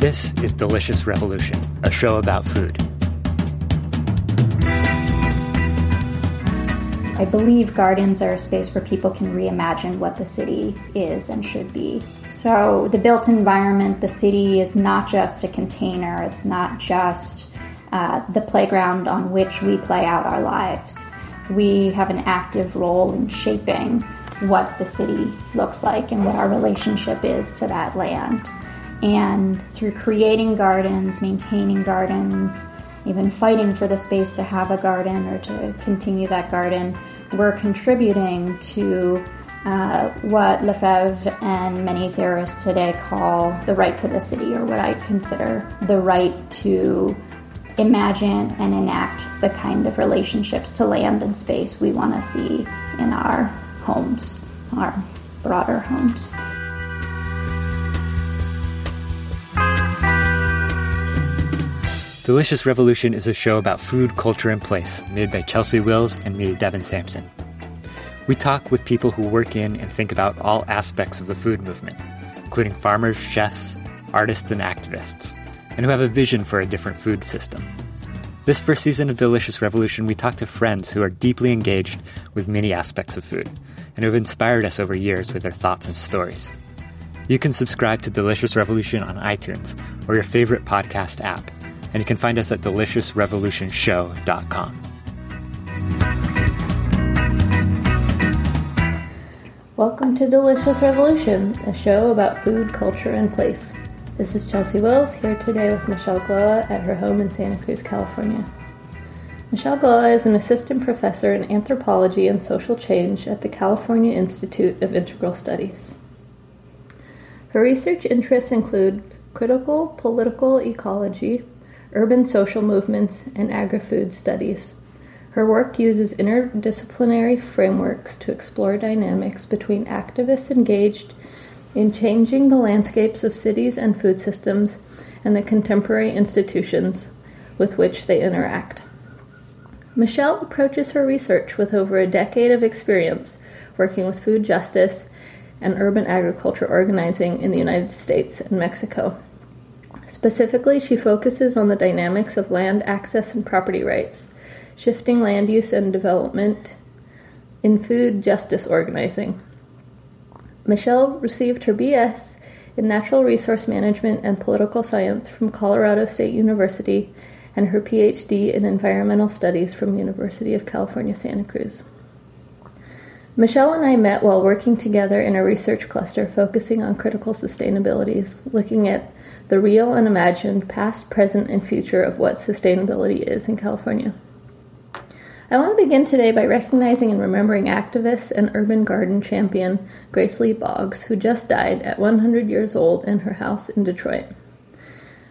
This is Delicious Revolution, a show about food. I believe gardens are a space where people can reimagine what the city is and should be. So, the built environment, the city is not just a container, it's not just uh, the playground on which we play out our lives. We have an active role in shaping what the city looks like and what our relationship is to that land. And through creating gardens, maintaining gardens, even fighting for the space to have a garden or to continue that garden, we're contributing to uh, what Lefebvre and many theorists today call the right to the city, or what I consider the right to imagine and enact the kind of relationships to land and space we want to see in our homes, our broader homes. Delicious Revolution is a show about food, culture, and place, made by Chelsea Wills and me, Devin Sampson. We talk with people who work in and think about all aspects of the food movement, including farmers, chefs, artists, and activists, and who have a vision for a different food system. This first season of Delicious Revolution, we talk to friends who are deeply engaged with many aspects of food and who have inspired us over years with their thoughts and stories. You can subscribe to Delicious Revolution on iTunes or your favorite podcast app and you can find us at deliciousrevolutionshow.com. Welcome to Delicious Revolution, a show about food, culture, and place. This is Chelsea Wills here today with Michelle Glowa at her home in Santa Cruz, California. Michelle Glowa is an assistant professor in anthropology and social change at the California Institute of Integral Studies. Her research interests include critical political ecology, urban social movements, and agri food studies. Her work uses interdisciplinary frameworks to explore dynamics between activists engaged in changing the landscapes of cities and food systems and the contemporary institutions with which they interact. Michelle approaches her research with over a decade of experience working with food justice and urban agriculture organizing in the United States and Mexico. Specifically, she focuses on the dynamics of land access and property rights, shifting land use and development in food justice organizing. Michelle received her BS in Natural Resource Management and Political Science from Colorado State University and her PhD in Environmental Studies from University of California, Santa Cruz. Michelle and I met while working together in a research cluster focusing on critical sustainabilities, looking at the real and imagined past, present, and future of what sustainability is in California. I want to begin today by recognizing and remembering activist and urban garden champion Grace Lee Boggs, who just died at 100 years old in her house in Detroit.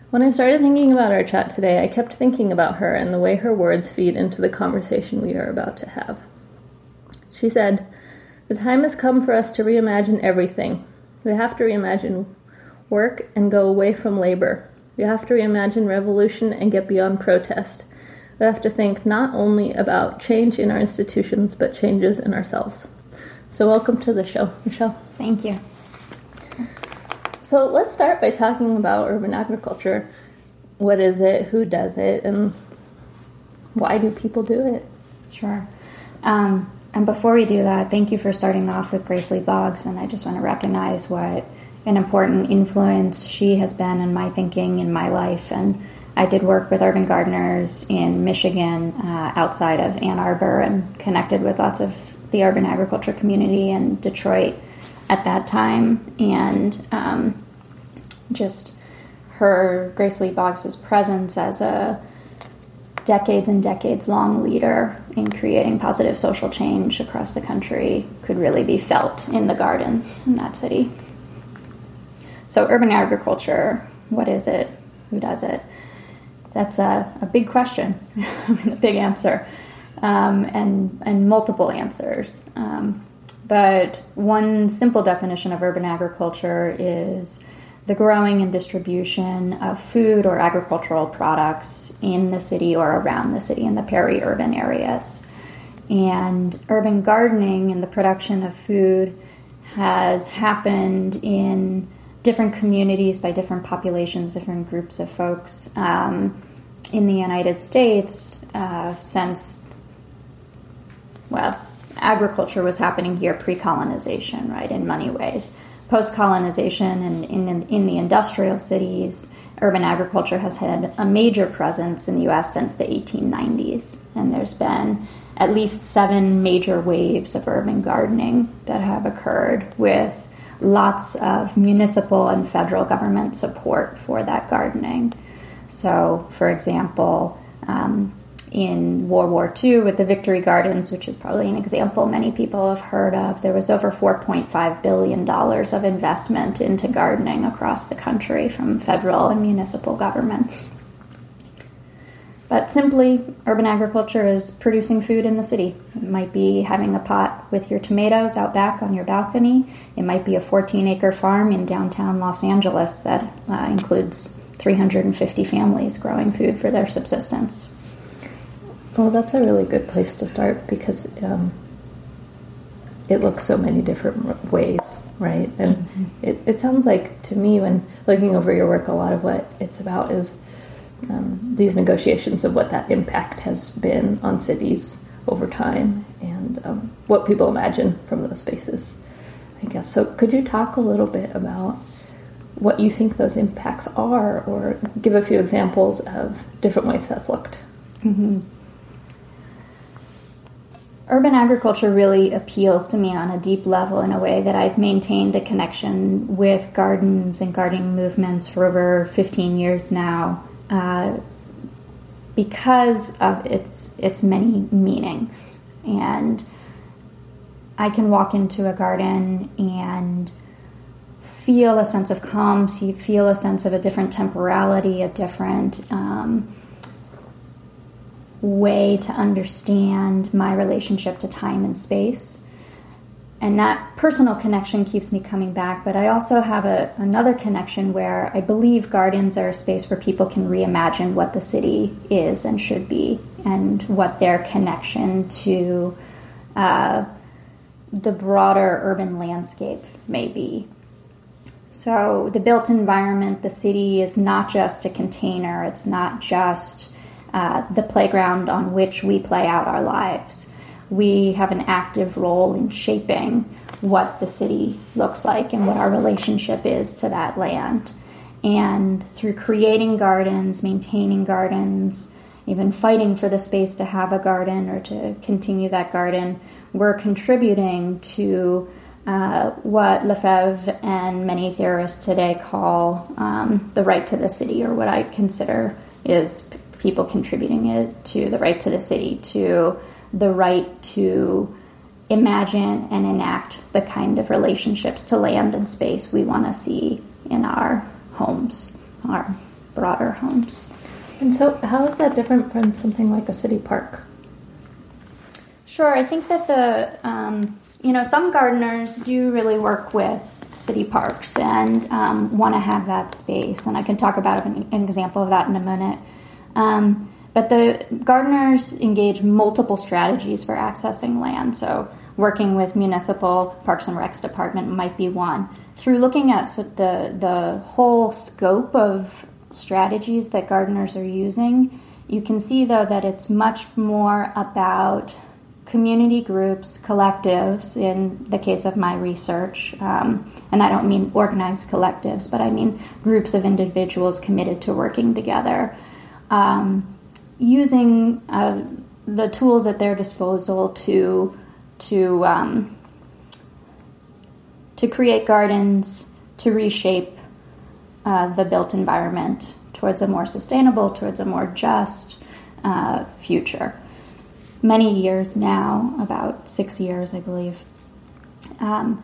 When I started thinking about our chat today, I kept thinking about her and the way her words feed into the conversation we are about to have. She said, The time has come for us to reimagine everything. We have to reimagine work and go away from labor. We have to reimagine revolution and get beyond protest. We have to think not only about change in our institutions, but changes in ourselves. So, welcome to the show, Michelle. Thank you. So, let's start by talking about urban agriculture. What is it? Who does it? And why do people do it? Sure. Um, and before we do that, thank you for starting off with Grace Lee Boggs. And I just want to recognize what an important influence she has been in my thinking in my life. And I did work with urban gardeners in Michigan uh, outside of Ann Arbor and connected with lots of the urban agriculture community in Detroit at that time. And um, just her, Grace Lee Boggs' presence as a decades and decades long leader in creating positive social change across the country could really be felt in the gardens in that city. So, urban agriculture, what is it? Who does it? That's a, a big question, a big answer, um, and, and multiple answers. Um, but one simple definition of urban agriculture is the growing and distribution of food or agricultural products in the city or around the city in the peri urban areas. And urban gardening and the production of food has happened in different communities, by different populations, different groups of folks. Um, in the United States, uh, since, well, agriculture was happening here pre colonization, right, in many ways. Post colonization and in, in the industrial cities, urban agriculture has had a major presence in the US since the 1890s. And there's been at least seven major waves of urban gardening that have occurred with lots of municipal and federal government support for that gardening. So, for example, um, in World War II with the Victory Gardens, which is probably an example many people have heard of, there was over $4.5 billion of investment into gardening across the country from federal and municipal governments. But simply, urban agriculture is producing food in the city. It might be having a pot with your tomatoes out back on your balcony. It might be a 14 acre farm in downtown Los Angeles that uh, includes 350 families growing food for their subsistence. Well, that's a really good place to start because um, it looks so many different ways, right? And mm-hmm. it, it sounds like to me, when looking over your work, a lot of what it's about is um, these negotiations of what that impact has been on cities over time and um, what people imagine from those spaces, I guess. So, could you talk a little bit about what you think those impacts are, or give a few examples of different ways that's looked? Mm-hmm. Urban agriculture really appeals to me on a deep level in a way that I've maintained a connection with gardens and gardening movements for over 15 years now uh, because of its its many meanings. And I can walk into a garden and feel a sense of calm, feel a sense of a different temporality, a different um, way to understand my relationship to time and space and that personal connection keeps me coming back but i also have a, another connection where i believe gardens are a space where people can reimagine what the city is and should be and what their connection to uh, the broader urban landscape may be. So the built environment the city is not just a container. It's not just uh, the playground on which we play out our lives we have an active role in shaping what the city looks like and what our relationship is to that land. And through creating gardens, maintaining gardens, even fighting for the space to have a garden or to continue that garden, we're contributing to uh, what Lefebvre and many theorists today call um, the right to the city, or what I consider is people contributing it to the right to the city, to the right to imagine and enact the kind of relationships to land and space we want to see in our homes, our broader homes. And so, how is that different from something like a city park? Sure, I think that the um, you know some gardeners do really work with city parks and um, want to have that space, and I can talk about an, an example of that in a minute. Um, but the gardeners engage multiple strategies for accessing land. So, working with municipal parks and recs department might be one. Through looking at the the whole scope of strategies that gardeners are using, you can see though that it's much more about community groups, collectives, in the case of my research, um, and I don't mean organized collectives, but I mean groups of individuals committed to working together. Um, using uh, the tools at their disposal to to um, to create gardens to reshape uh, the built environment towards a more sustainable, towards a more just uh, future. Many years now, about six years, I believe, um,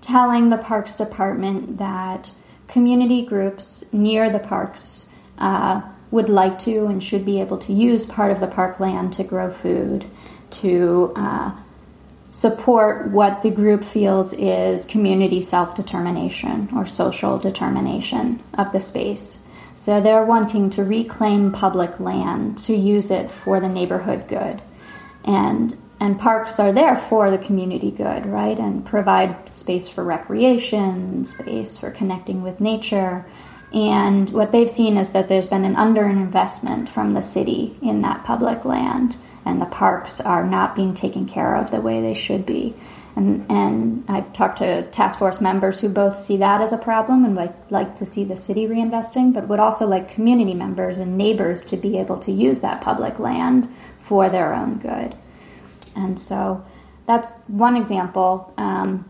telling the Parks Department that community groups near the parks uh, would like to and should be able to use part of the parkland to grow food, to uh, support what the group feels is community self determination or social determination of the space. So they're wanting to reclaim public land to use it for the neighborhood good. And and parks are there for the community good, right? And provide space for recreation, space for connecting with nature. And what they've seen is that there's been an underinvestment from the city in that public land, and the parks are not being taken care of the way they should be. And, and I've talked to task force members who both see that as a problem and like, like to see the city reinvesting, but would also like community members and neighbors to be able to use that public land for their own good. And so that's one example. Um,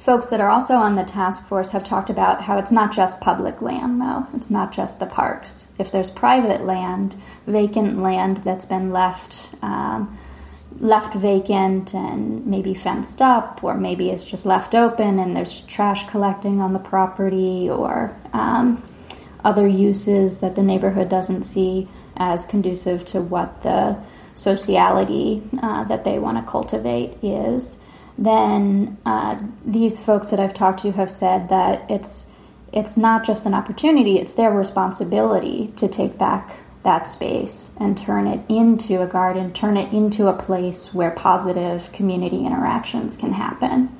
folks that are also on the task force have talked about how it's not just public land, though. It's not just the parks. If there's private land, vacant land that's been left. Um, left vacant and maybe fenced up, or maybe it's just left open and there's trash collecting on the property, or um, other uses that the neighborhood doesn't see as conducive to what the sociality uh, that they want to cultivate is. Then uh, these folks that I've talked to have said that it's it's not just an opportunity; it's their responsibility to take back that space and turn it into a garden, turn it into a place where positive community interactions can happen.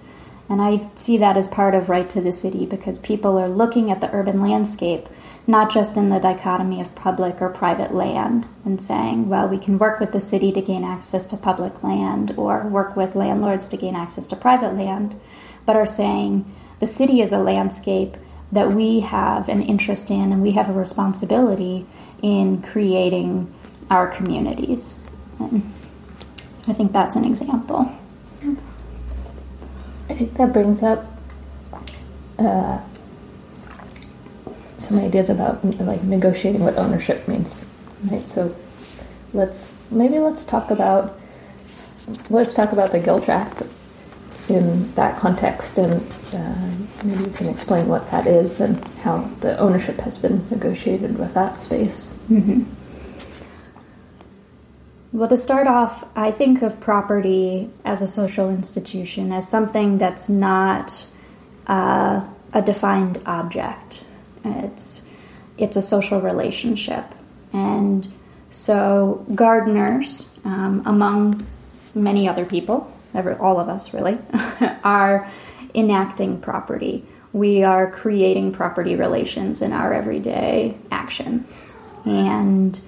And I see that as part of Right to the City because people are looking at the urban landscape not just in the dichotomy of public or private land and saying, well, we can work with the city to gain access to public land or work with landlords to gain access to private land, but are saying the city is a landscape that we have an interest in and we have a responsibility in creating our communities. And I think that's an example. I think that brings up uh, some ideas about like negotiating what ownership means, right? So let's maybe let's talk about let's talk about the Gill Tract in that context, and uh, maybe you can explain what that is and how the ownership has been negotiated with that space. Mm-hmm. Well, to start off, I think of property as a social institution, as something that's not uh, a defined object. It's it's a social relationship, and so gardeners, um, among many other people, every, all of us really, are enacting property. We are creating property relations in our everyday actions, and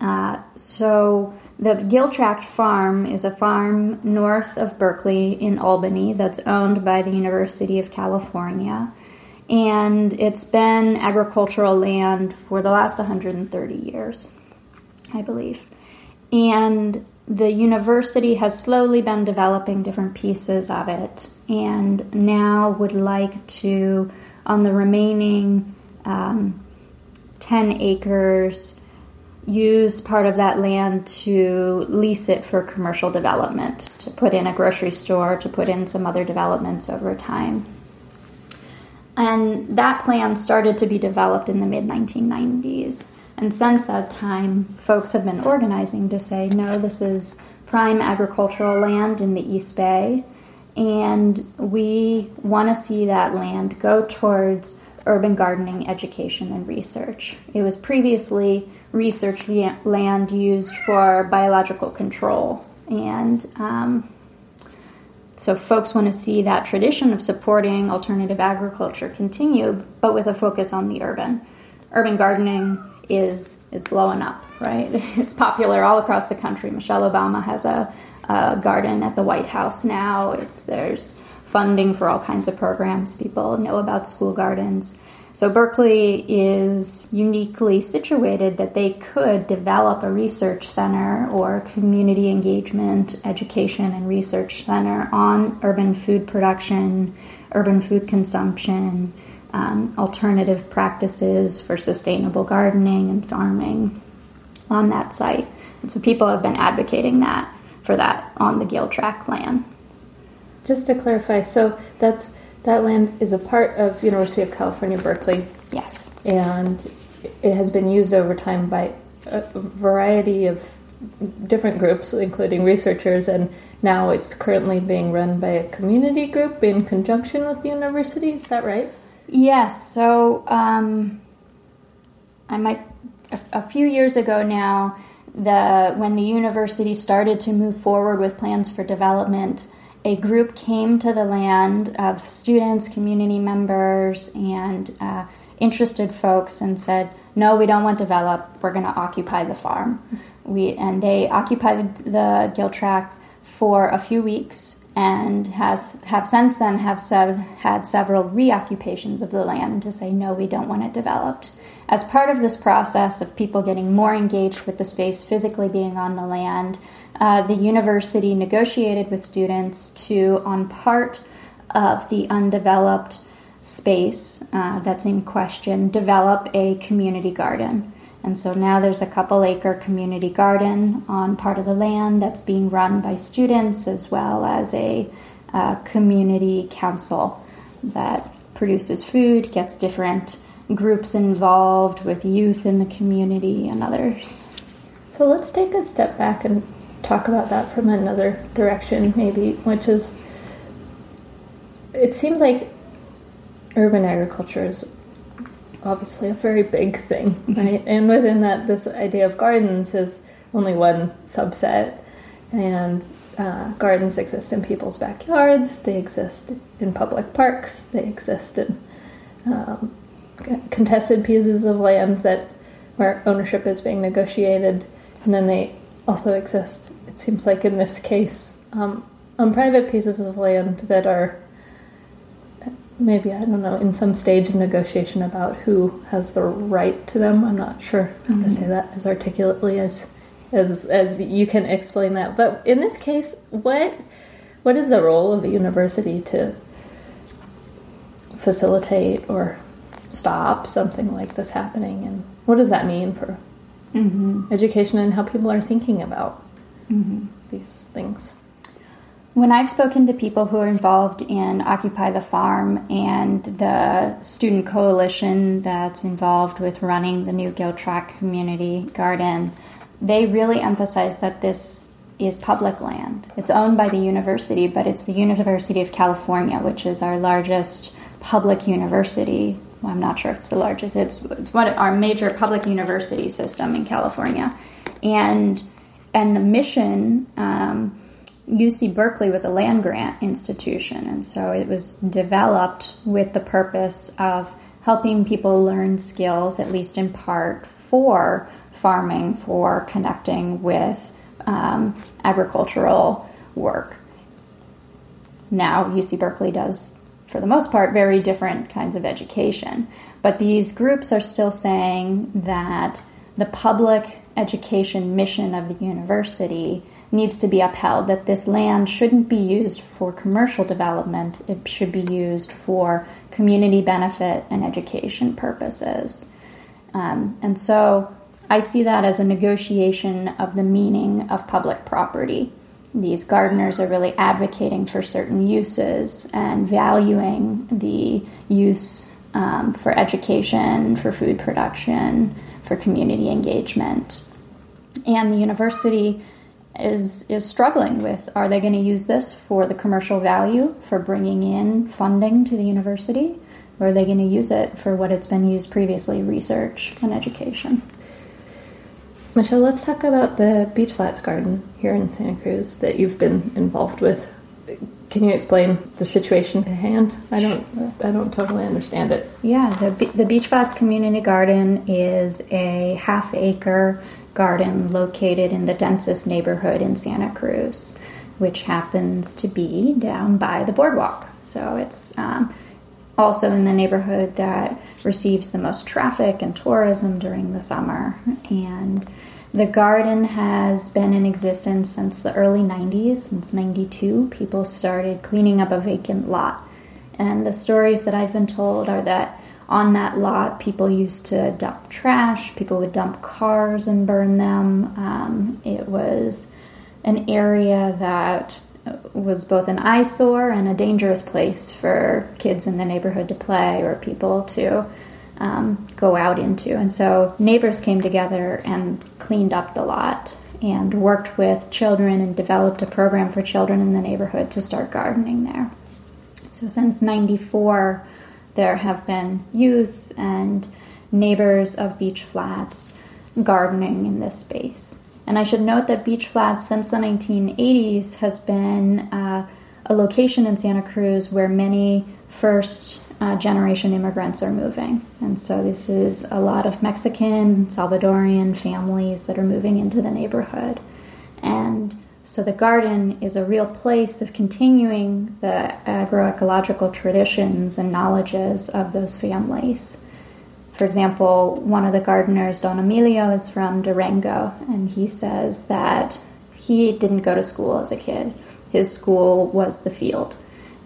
uh, so the Gill Tract Farm is a farm north of Berkeley in Albany that's owned by the University of California and it's been agricultural land for the last 130 years, I believe. And the university has slowly been developing different pieces of it, and now would like to, on the remaining um, 10 acres, use part of that land to lease it for commercial development, to put in a grocery store, to put in some other developments over time. And that plan started to be developed in the mid 1990s. And since that time, folks have been organizing to say, no, this is prime agricultural land in the East Bay, and we want to see that land go towards urban gardening education and research. It was previously research land used for biological control, and um, so folks want to see that tradition of supporting alternative agriculture continue, but with a focus on the urban. Urban gardening is is blowing up, right? It's popular all across the country. Michelle Obama has a, a garden at the White House now. It's, there's funding for all kinds of programs. People know about school gardens. So Berkeley is uniquely situated that they could develop a research center or community engagement, education, and research center on urban food production, urban food consumption, um, alternative practices for sustainable gardening and farming on that site. And so people have been advocating that for that on the Gill Tract land. Just to clarify, so that's that land is a part of University of California, Berkeley. Yes. And it has been used over time by a variety of different groups, including researchers, and now it's currently being run by a community group in conjunction with the university. Is that right? Yes. So um, I might a, a few years ago now, the when the university started to move forward with plans for development, a group came to the land of students, community members, and uh, interested folks and said, "No, we don't want to develop. We're going to occupy the farm." We and they occupied the Gill tract for a few weeks and has have since then have sev- had several reoccupations of the land to say no, we don't want it developed. As part of this process of people getting more engaged with the space physically being on the land, uh, the university negotiated with students to, on part of the undeveloped space uh, that's in question, develop a community garden. And so now there's a couple acre community garden on part of the land that's being run by students as well as a uh, community council that produces food, gets different groups involved with youth in the community and others. So let's take a step back and talk about that from another direction, maybe, which is it seems like urban agriculture is obviously a very big thing, right? and within that, this idea of gardens is only one subset, and uh, gardens exist in people's backyards, they exist in public parks, they exist in um, contested pieces of land that where ownership is being negotiated, and then they also exist. It seems like in this case, um, on private pieces of land that are maybe I don't know in some stage of negotiation about who has the right to them. I'm not sure how mm-hmm. to say that as articulately as as as you can explain that. But in this case, what what is the role of a university to facilitate or stop something like this happening, and what does that mean for mm-hmm. education and how people are thinking about mm-hmm. these things? When I've spoken to people who are involved in Occupy the Farm and the student coalition that's involved with running the new Gill Tract Community Garden, they really emphasize that this is public land. It's owned by the university, but it's the University of California, which is our largest public university. Well, I'm not sure if it's the largest. It's, one our major public university system in California, and and the mission. Um, UC Berkeley was a land grant institution, and so it was developed with the purpose of helping people learn skills, at least in part, for farming, for connecting with um, agricultural work. Now, UC Berkeley does, for the most part, very different kinds of education, but these groups are still saying that the public education mission of the university needs to be upheld that this land shouldn't be used for commercial development, it should be used for community benefit and education purposes. Um, and so I see that as a negotiation of the meaning of public property. These gardeners are really advocating for certain uses and valuing the use um, for education, for food production, for community engagement. And the university is is struggling with are they going to use this for the commercial value for bringing in funding to the university or are they going to use it for what it's been used previously research and education michelle let's talk about the beach flats garden here in santa cruz that you've been involved with can you explain the situation at hand i don't i don't totally understand it yeah the, the beach flats community garden is a half acre garden located in the densest neighborhood in Santa Cruz, which happens to be down by the boardwalk. So it's um, also in the neighborhood that receives the most traffic and tourism during the summer. And the garden has been in existence since the early 90s, since 92. People started cleaning up a vacant lot. And the stories that I've been told are that on that lot, people used to dump trash, people would dump cars and burn them. Um, it was an area that was both an eyesore and a dangerous place for kids in the neighborhood to play or people to um, go out into. And so neighbors came together and cleaned up the lot and worked with children and developed a program for children in the neighborhood to start gardening there. So since 94, there have been youth and neighbors of beach flats gardening in this space. And I should note that Beach Flats, since the 1980s, has been uh, a location in Santa Cruz where many first uh, generation immigrants are moving. And so this is a lot of Mexican, Salvadorian families that are moving into the neighborhood. And so the garden is a real place of continuing the agroecological traditions and knowledges of those families. For example, one of the gardeners, Don Emilio, is from Durango, and he says that he didn't go to school as a kid. His school was the field.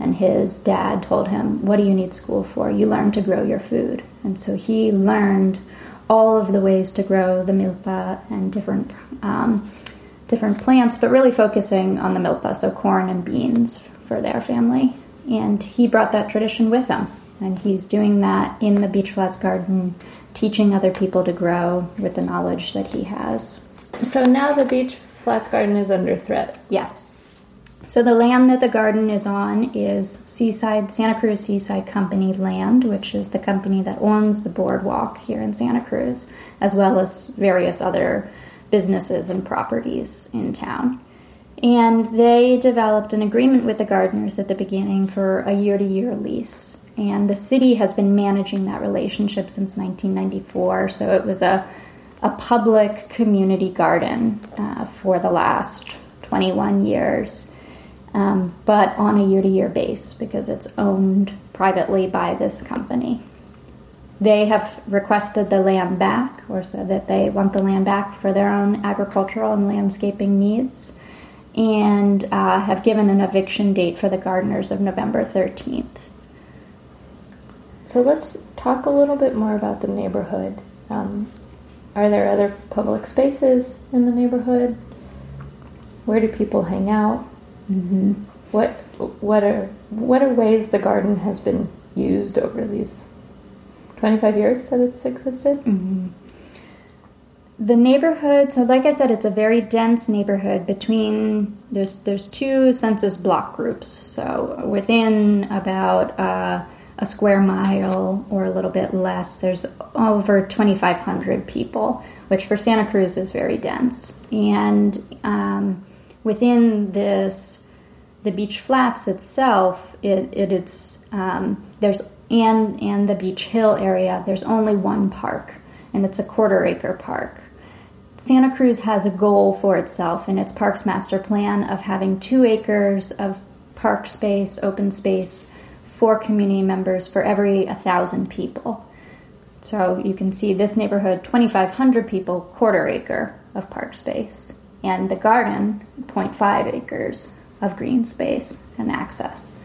And his dad told him, What do you need school for? You learn to grow your food. And so he learned all of the ways to grow the milpa and different um, different plants, but really focusing on the milpa, so corn and beans for their family. And he brought that tradition with him. And he's doing that in the Beach Flats garden, teaching other people to grow with the knowledge that he has. So now the Beach Flats garden is under threat. Yes. So the land that the garden is on is Seaside Santa Cruz Seaside Company land, which is the company that owns the boardwalk here in Santa Cruz, as well as various other businesses and properties in town. And they developed an agreement with the gardeners at the beginning for a year to year lease and the city has been managing that relationship since 1994. So it was a a public community garden uh, for the last 21 years, um, but on a year to year base because it's owned privately by this company. They have requested the land back or said that they want the land back for their own agricultural and landscaping needs and uh, have given an eviction date for the gardeners of November 13th. So let's talk a little bit more about the neighborhood. Um, are there other public spaces in the neighborhood? Where do people hang out? Mm-hmm. What what are what are ways the garden has been used over these twenty five years that it's existed? Mm-hmm. The neighborhood, so like I said, it's a very dense neighborhood. Between there's there's two census block groups. So within about. Uh, a square mile or a little bit less, there's over 2,500 people, which for Santa Cruz is very dense. And um, within this, the beach flats itself, it, it it's um, there's and and the beach hill area. There's only one park, and it's a quarter acre park. Santa Cruz has a goal for itself in its parks master plan of having two acres of park space, open space for community members for every 1,000 people. So you can see this neighborhood, 2,500 people, quarter acre of park space, and the garden, 0.5 acres of green space and access.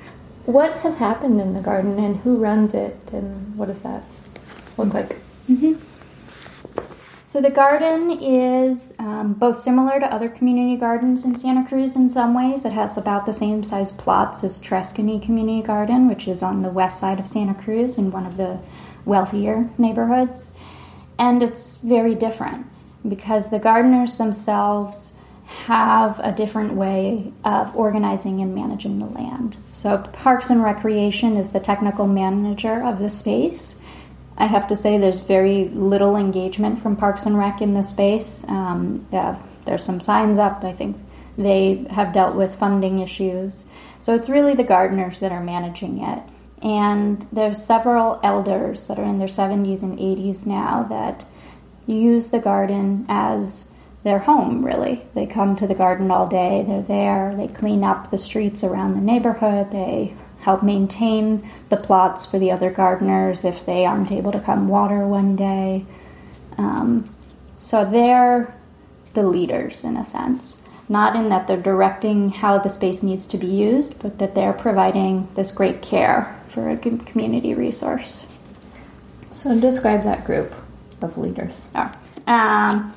What has happened in the garden and who runs it and what does that look like? Mm-hmm. So the garden is um, both similar to other community gardens in Santa Cruz in some ways. It has about the same size plots as Trescony Community Garden, which is on the west side of Santa Cruz in one of the wealthier neighborhoods. And it's very different because the gardeners themselves have a different way of organizing and managing the land. So, Parks and Recreation is the technical manager of the space I have to say there's very little engagement from Parks and Rec in the space. Um, yeah, there's some signs up. I think they have dealt with funding issues. So it's really the gardeners that are managing it. And there's several elders that are in their 70s and 80s now that use the garden as their home, really. They come to the garden all day, they're there, they clean up the streets around the neighborhood, they help maintain the plots for the other gardeners if they aren't able to come water one day. Um, so they're the leaders in a sense. Not in that they're directing how the space needs to be used, but that they're providing this great care for a community resource. So, describe that group of leaders. Oh. Um,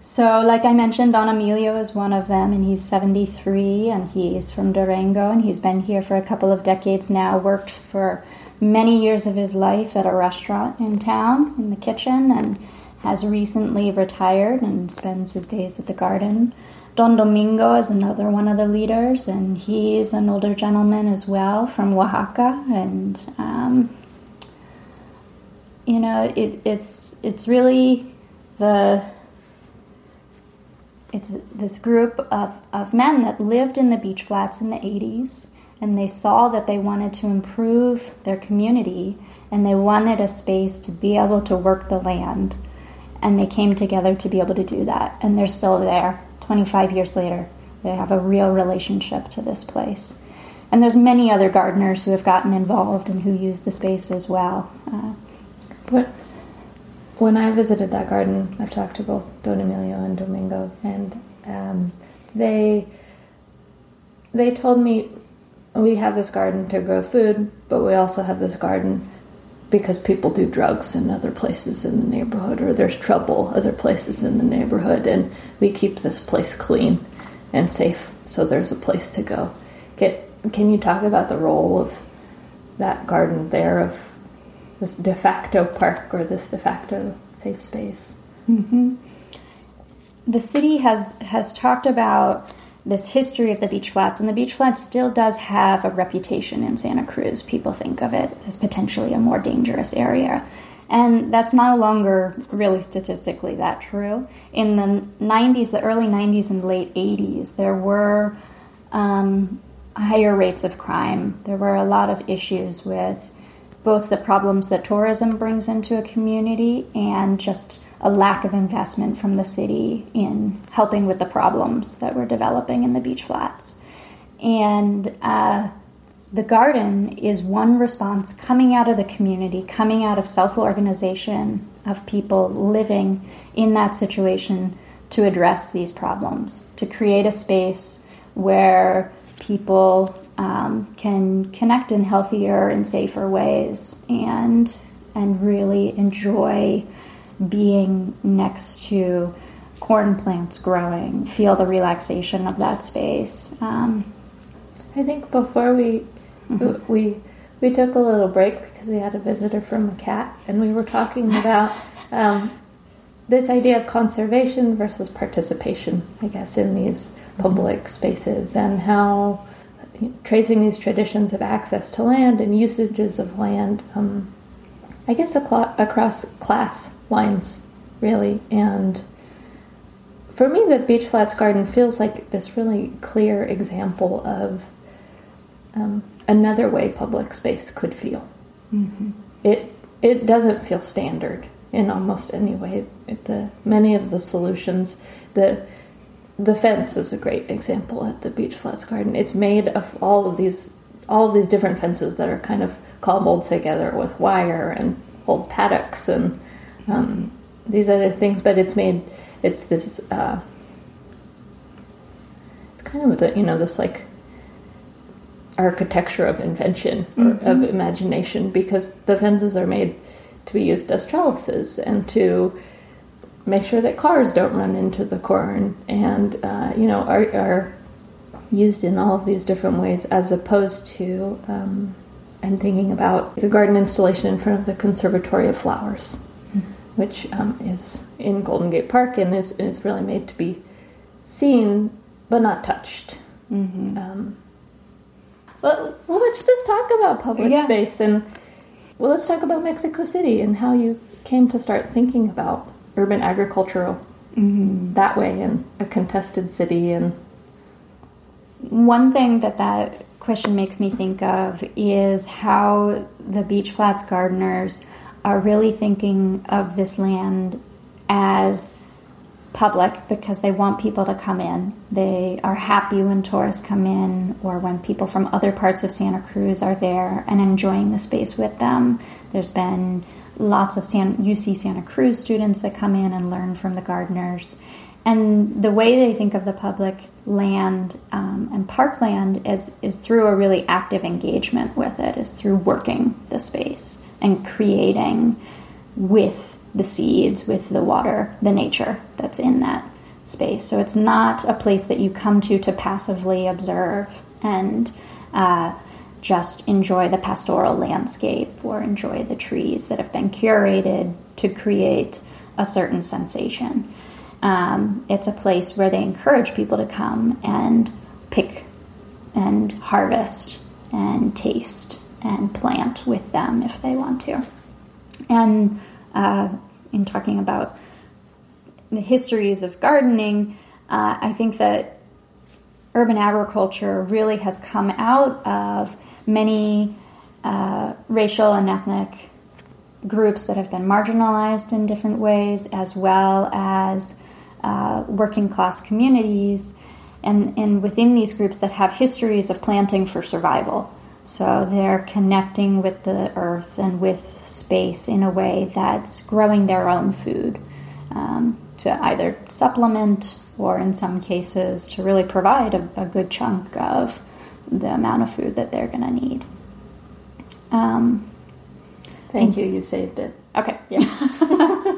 so, like I mentioned, Don Emilio is one of them, and he's 73, and he's from Durango, and he's been here for a couple of decades now, worked for many years of his life at a restaurant in town in the kitchen, and has recently retired and spends his days at the garden. Don Domingo is another one of the leaders, and he's an older gentleman as well from Oaxaca, and um, you know, it, it's it's really the it's this group of, of men that lived in the beach flats in the 80s and they saw that they wanted to improve their community and they wanted a space to be able to work the land and they came together to be able to do that and they're still there. 25 years later they have a real relationship to this place. And there's many other gardeners who have gotten involved and who use the space as well. Uh, what when I visited that garden, I've talked to both Don Emilio and Domingo, and um, they they told me we have this garden to grow food, but we also have this garden because people do drugs in other places in the neighborhood, or there's trouble other places in the neighborhood, and we keep this place clean and safe, so there's a place to go. Get can you talk about the role of that garden there of this de facto park or this de facto safe space. Mm-hmm. The city has has talked about this history of the beach flats, and the beach flats still does have a reputation in Santa Cruz. People think of it as potentially a more dangerous area. And that's no longer really statistically that true. In the 90s, the early 90s and late 80s, there were um, higher rates of crime. There were a lot of issues with both the problems that tourism brings into a community and just a lack of investment from the city in helping with the problems that we're developing in the beach flats. And uh, the garden is one response coming out of the community, coming out of self organization of people living in that situation to address these problems, to create a space where people um, can connect in healthier and safer ways and and really enjoy being next to corn plants growing, feel the relaxation of that space. Um, I think before we mm-hmm. we we took a little break because we had a visitor from a cat, and we were talking about um, this idea of conservation versus participation, I guess, in these public spaces, and how tracing these traditions of access to land and usages of land, um, I guess aclo- across class lines, really. And for me, the Beach Flats Garden feels like this really clear example of um, another way public space could feel. Mm-hmm. It it doesn't feel standard in almost any way. It, the many of the solutions, the the fence is a great example at the Beach Flats Garden. It's made of all of these all of these different fences that are kind of cobbled together with wire and old paddocks and um, these other things. But it's made it's this uh, it's kind of the you know this like architecture of invention mm-hmm. of imagination because the fences are made to be used as trellises and to make sure that cars don't run into the corn and uh, you know are, are, used in all of these different ways as opposed to um, i'm thinking about the garden installation in front of the conservatory of flowers mm-hmm. which um, is in golden gate park and is, is really made to be seen but not touched mm-hmm. um, well, well let's just talk about public yeah. space and well let's talk about mexico city and how you came to start thinking about urban agricultural mm-hmm. that way in a contested city and one thing that that question makes me think of is how the beach flats gardeners are really thinking of this land as public because they want people to come in. They are happy when tourists come in or when people from other parts of Santa Cruz are there and enjoying the space with them. There's been lots of San, UC Santa Cruz students that come in and learn from the gardeners. And the way they think of the public land um, and parkland is, is through a really active engagement with it, is through working the space and creating with the seeds, with the water, the nature that's in that space. So it's not a place that you come to to passively observe and uh, just enjoy the pastoral landscape or enjoy the trees that have been curated to create a certain sensation. Um, it's a place where they encourage people to come and pick and harvest and taste and plant with them if they want to. And uh, in talking about the histories of gardening, uh, I think that urban agriculture really has come out of many uh, racial and ethnic groups that have been marginalized in different ways, as well as uh, working class communities, and, and within these groups that have histories of planting for survival. So they're connecting with the earth and with space in a way that's growing their own food um, to either supplement or, in some cases, to really provide a, a good chunk of the amount of food that they're going to need. Um, Thank you, you saved it. Okay, yeah.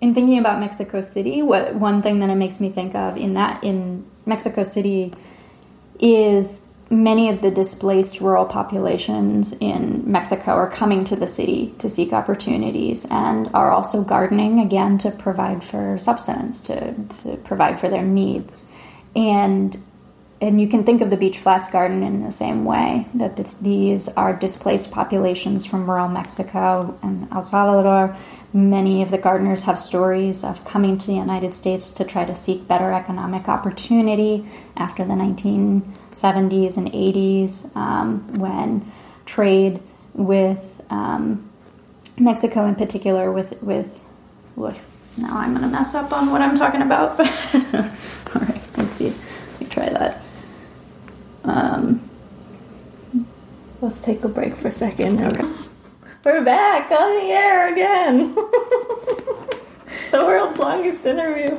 in thinking about Mexico City, what one thing that it makes me think of in that in Mexico City is many of the displaced rural populations in Mexico are coming to the city to seek opportunities and are also gardening again to provide for subsistence, to, to provide for their needs. And and you can think of the Beach Flats Garden in the same way that this, these are displaced populations from rural Mexico and El Salvador. Many of the gardeners have stories of coming to the United States to try to seek better economic opportunity after the 1970s and 80s um, when trade with um, Mexico, in particular, with with look, now I'm going to mess up on what I'm talking about. All right, let's see. Let me try that. Um, Let's take a break for a second. Okay. We're back on the air again. the world's longest interview.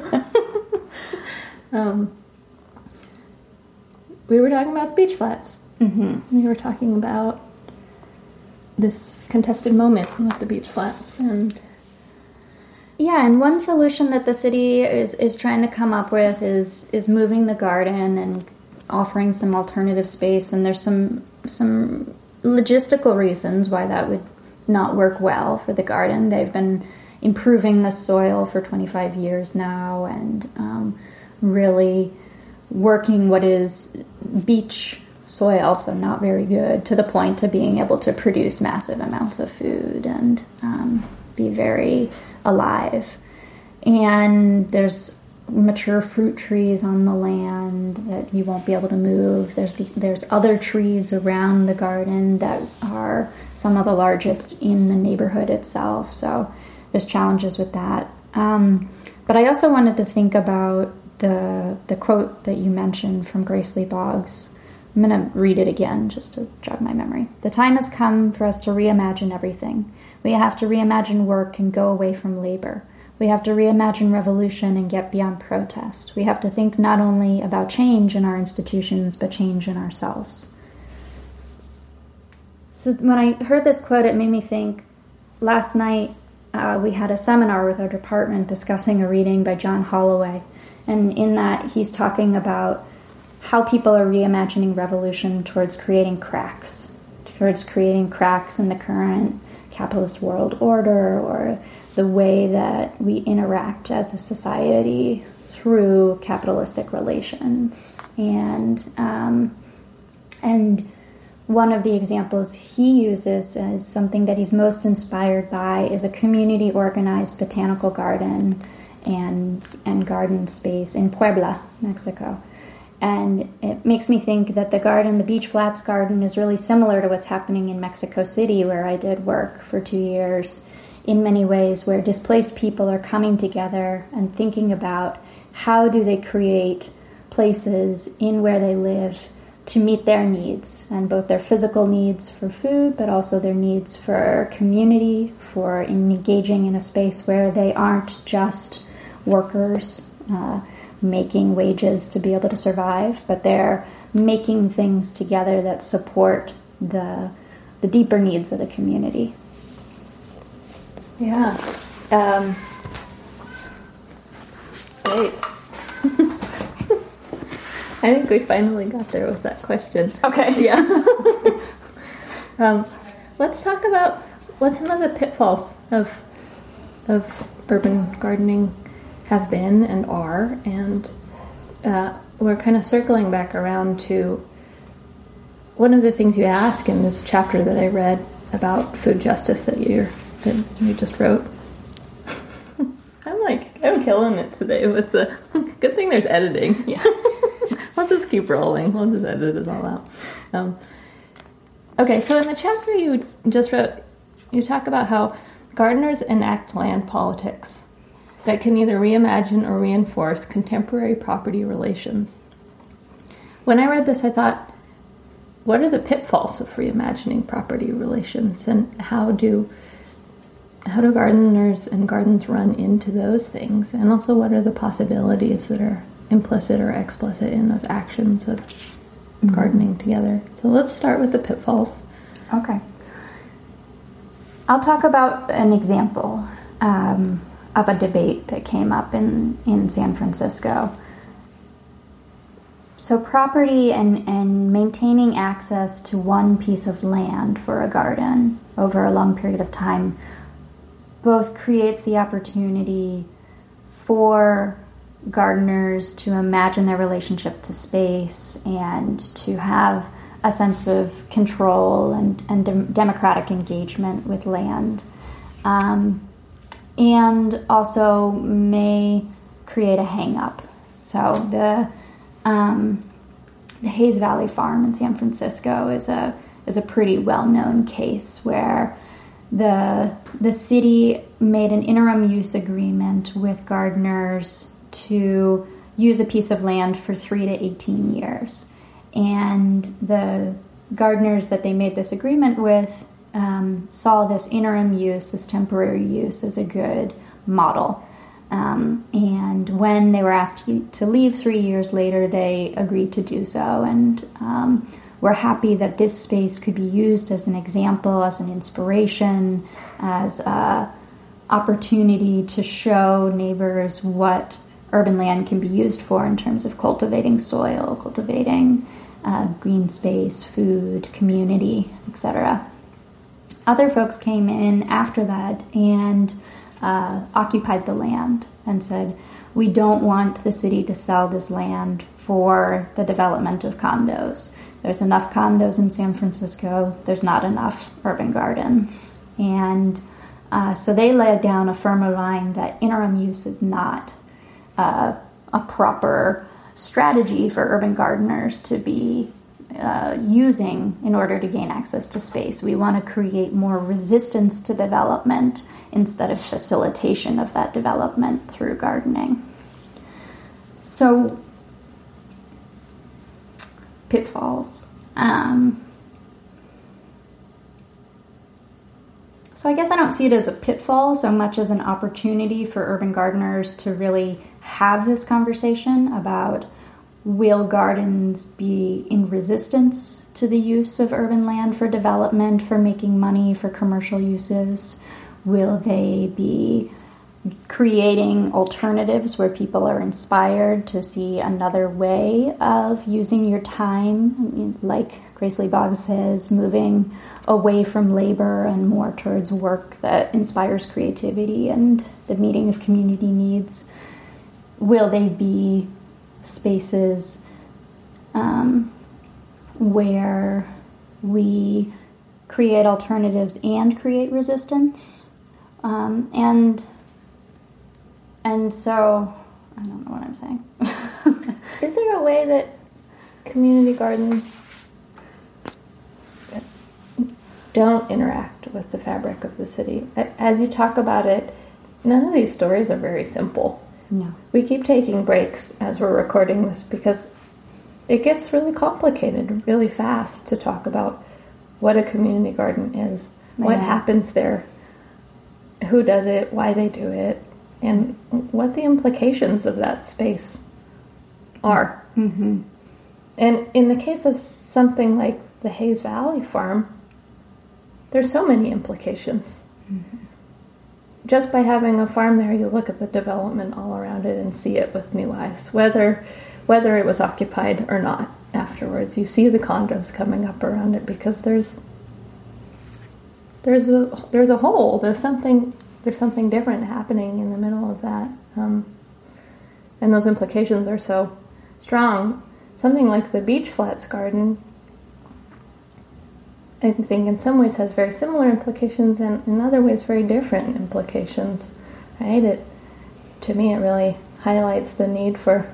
um, we were talking about the beach flats. Mm-hmm. We were talking about this contested moment with the beach flats and Yeah, and one solution that the city is, is trying to come up with is is moving the garden and offering some alternative space. And there's some some logistical reasons why that would not work well for the garden. They've been improving the soil for 25 years now, and um, really working what is beach soil, so not very good, to the point of being able to produce massive amounts of food and um, be very alive. And there's mature fruit trees on the land that you won't be able to move. There's there's other trees around the garden that are some of the largest in the neighborhood itself. So there's challenges with that. Um, but I also wanted to think about the the quote that you mentioned from Grace Lee Boggs. I'm going to read it again just to jog my memory. The time has come for us to reimagine everything. We have to reimagine work and go away from labor. We have to reimagine revolution and get beyond protest. We have to think not only about change in our institutions, but change in ourselves. So when I heard this quote, it made me think last night uh, we had a seminar with our department discussing a reading by John Holloway. And in that, he's talking about how people are reimagining revolution towards creating cracks, towards creating cracks in the current capitalist world order or the way that we interact as a society through capitalistic relations. And, um, and one of the examples he uses as something that he's most inspired by is a community organized botanical garden and, and garden space in Puebla, Mexico. And it makes me think that the garden, the Beach Flats garden, is really similar to what's happening in Mexico City, where I did work for two years in many ways, where displaced people are coming together and thinking about how do they create places in where they live to meet their needs, and both their physical needs for food, but also their needs for community, for engaging in a space where they aren't just workers. Uh, making wages to be able to survive, but they're making things together that support the the deeper needs of the community. Yeah. Um, great. I think we finally got there with that question. Okay. Yeah. um, let's talk about what some of the pitfalls of of urban gardening have been and are, and uh, we're kind of circling back around to one of the things you ask in this chapter that I read about food justice that you that you just wrote. I'm like I'm killing it today with the. Good thing there's editing. Yeah. I'll just keep rolling. We'll just edit it all out. Um, okay, so in the chapter you just wrote, you talk about how gardeners enact land politics that can either reimagine or reinforce contemporary property relations. When I read this, I thought, what are the pitfalls of reimagining property relations, and how do how do gardeners and gardens run into those things, and also what are the possibilities that are implicit or explicit in those actions of mm-hmm. gardening together? So let's start with the pitfalls. Okay. I'll talk about an example um, of a debate that came up in, in San Francisco. So, property and, and maintaining access to one piece of land for a garden over a long period of time both creates the opportunity for gardeners to imagine their relationship to space and to have a sense of control and, and de- democratic engagement with land. Um, and also may create a hang up. So the um, the Hayes Valley Farm in San Francisco is a is a pretty well known case where the the city made an interim use agreement with gardeners to use a piece of land for three to 18 years. And the gardeners that they made this agreement with um, saw this interim use, this temporary use, as a good model. Um, and when they were asked to leave three years later, they agreed to do so. And um, we're happy that this space could be used as an example, as an inspiration, as an opportunity to show neighbors what urban land can be used for in terms of cultivating soil, cultivating uh, green space, food, community, etc. Other folks came in after that and uh, occupied the land and said, We don't want the city to sell this land for the development of condos. There's enough condos in San Francisco, there's not enough urban gardens. And uh, so they laid down a firmer line that interim use is not uh, a proper strategy for urban gardeners to be uh, using in order to gain access to space. We want to create more resistance to development instead of facilitation of that development through gardening. So, pitfalls. Um, so I guess I don't see it as a pitfall so much as an opportunity for urban gardeners to really have this conversation about will gardens be in resistance to the use of urban land for development, for making money, for commercial uses? Will they be creating alternatives where people are inspired to see another way of using your time, like Grace Lee Boggs says, moving away from labor and more towards work that inspires creativity and the meeting of community needs. Will they be spaces um, where we create alternatives and create resistance? Um, and and so, I don't know what I'm saying. Is there a way that community gardens don't interact with the fabric of the city? As you talk about it, none of these stories are very simple. No. We keep taking breaks as we're recording this because it gets really complicated really fast to talk about what a community garden is, what happens there, who does it, why they do it, and what the implications of that space are. Mm-hmm. And in the case of something like the Hayes Valley farm, there's so many implications. Mm-hmm. Just by having a farm there, you look at the development all around it and see it with new eyes, whether whether it was occupied or not afterwards. You see the condos coming up around it because there's there's a there's a hole. There's something there's something different happening in the middle of that. Um, and those implications are so strong. Something like the beach flats garden, I think in some ways has very similar implications and in other ways very different implications, right? It, to me, it really highlights the need for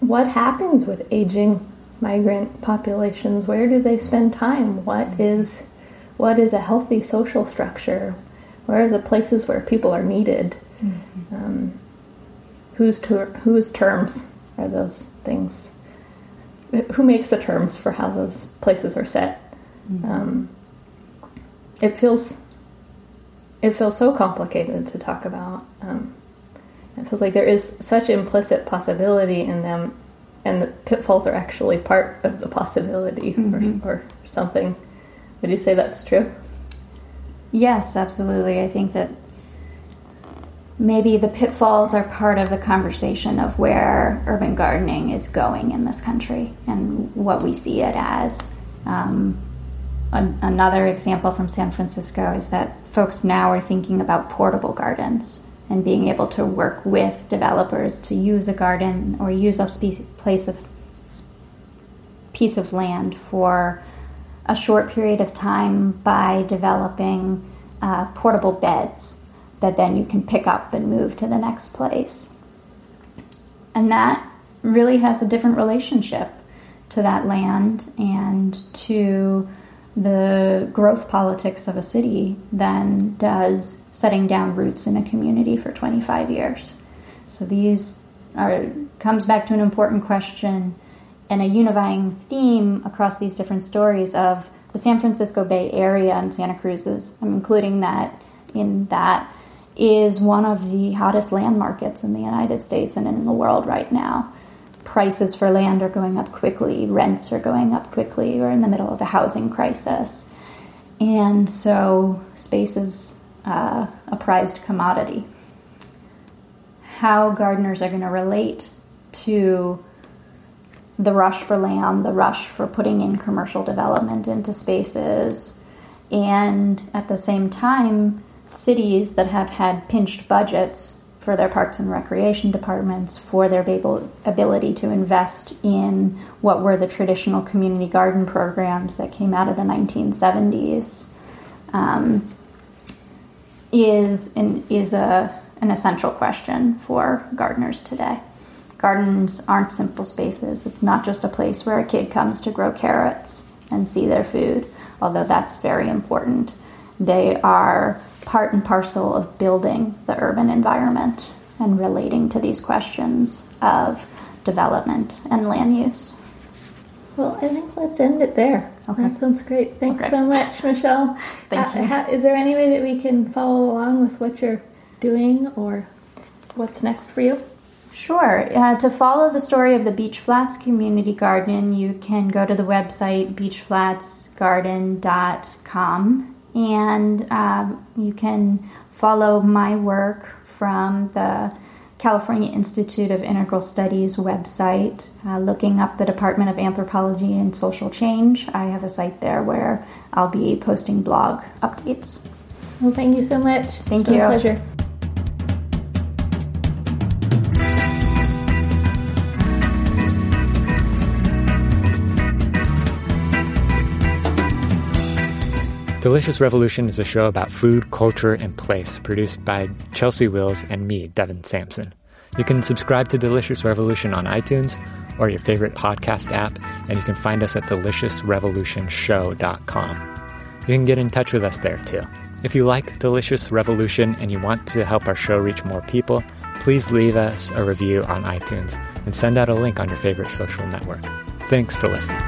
what happens with aging migrant populations. Where do they spend time? What is what is a healthy social structure? Where are the places where people are needed? Mm-hmm. Um, whose ter- whose terms are those things? Who makes the terms for how those places are set? Mm-hmm. Um, it feels it feels so complicated to talk about. Um, it feels like there is such implicit possibility in them, and the pitfalls are actually part of the possibility mm-hmm. or, or something. Would you say that's true? Yes, absolutely. I think that maybe the pitfalls are part of the conversation of where urban gardening is going in this country and what we see it as. Um, an- another example from San Francisco is that folks now are thinking about portable gardens and being able to work with developers to use a garden or use a spe- place of piece of land for a short period of time by developing uh, portable beds that then you can pick up and move to the next place. And that really has a different relationship to that land and to the growth politics of a city than does setting down roots in a community for 25 years. So these are comes back to an important question and a unifying theme across these different stories of the San Francisco Bay Area and Santa Cruz's. I'm including that in that is one of the hottest land markets in the United States and in the world right now prices for land are going up quickly, rents are going up quickly, we're in the middle of a housing crisis. And so space is uh, a prized commodity. How gardeners are going to relate to the rush for land, the rush for putting in commercial development into spaces, and at the same time, cities that have had pinched budgets for their parks and recreation departments, for their ability to invest in what were the traditional community garden programs that came out of the 1970s, um, is an, is a an essential question for gardeners today. Gardens aren't simple spaces. It's not just a place where a kid comes to grow carrots and see their food, although that's very important. They are part and parcel of building the urban environment and relating to these questions of development and land use. Well, I think let's end it there. Okay. That sounds great. Thanks okay. so much, Michelle. Thank uh, you. How, is there any way that we can follow along with what you're doing or what's next for you? Sure. Uh, to follow the story of the Beach Flats Community Garden, you can go to the website beachflatsgarden.com and um, you can follow my work from the California Institute of Integral Studies website, uh, looking up the Department of Anthropology and Social Change. I have a site there where I'll be posting blog updates. Well, thank you so much. Thank you. pleasure. Delicious Revolution is a show about food, culture, and place produced by Chelsea Wills and me, Devin Sampson. You can subscribe to Delicious Revolution on iTunes or your favorite podcast app, and you can find us at deliciousrevolutionshow.com. You can get in touch with us there too. If you like Delicious Revolution and you want to help our show reach more people, please leave us a review on iTunes and send out a link on your favorite social network. Thanks for listening.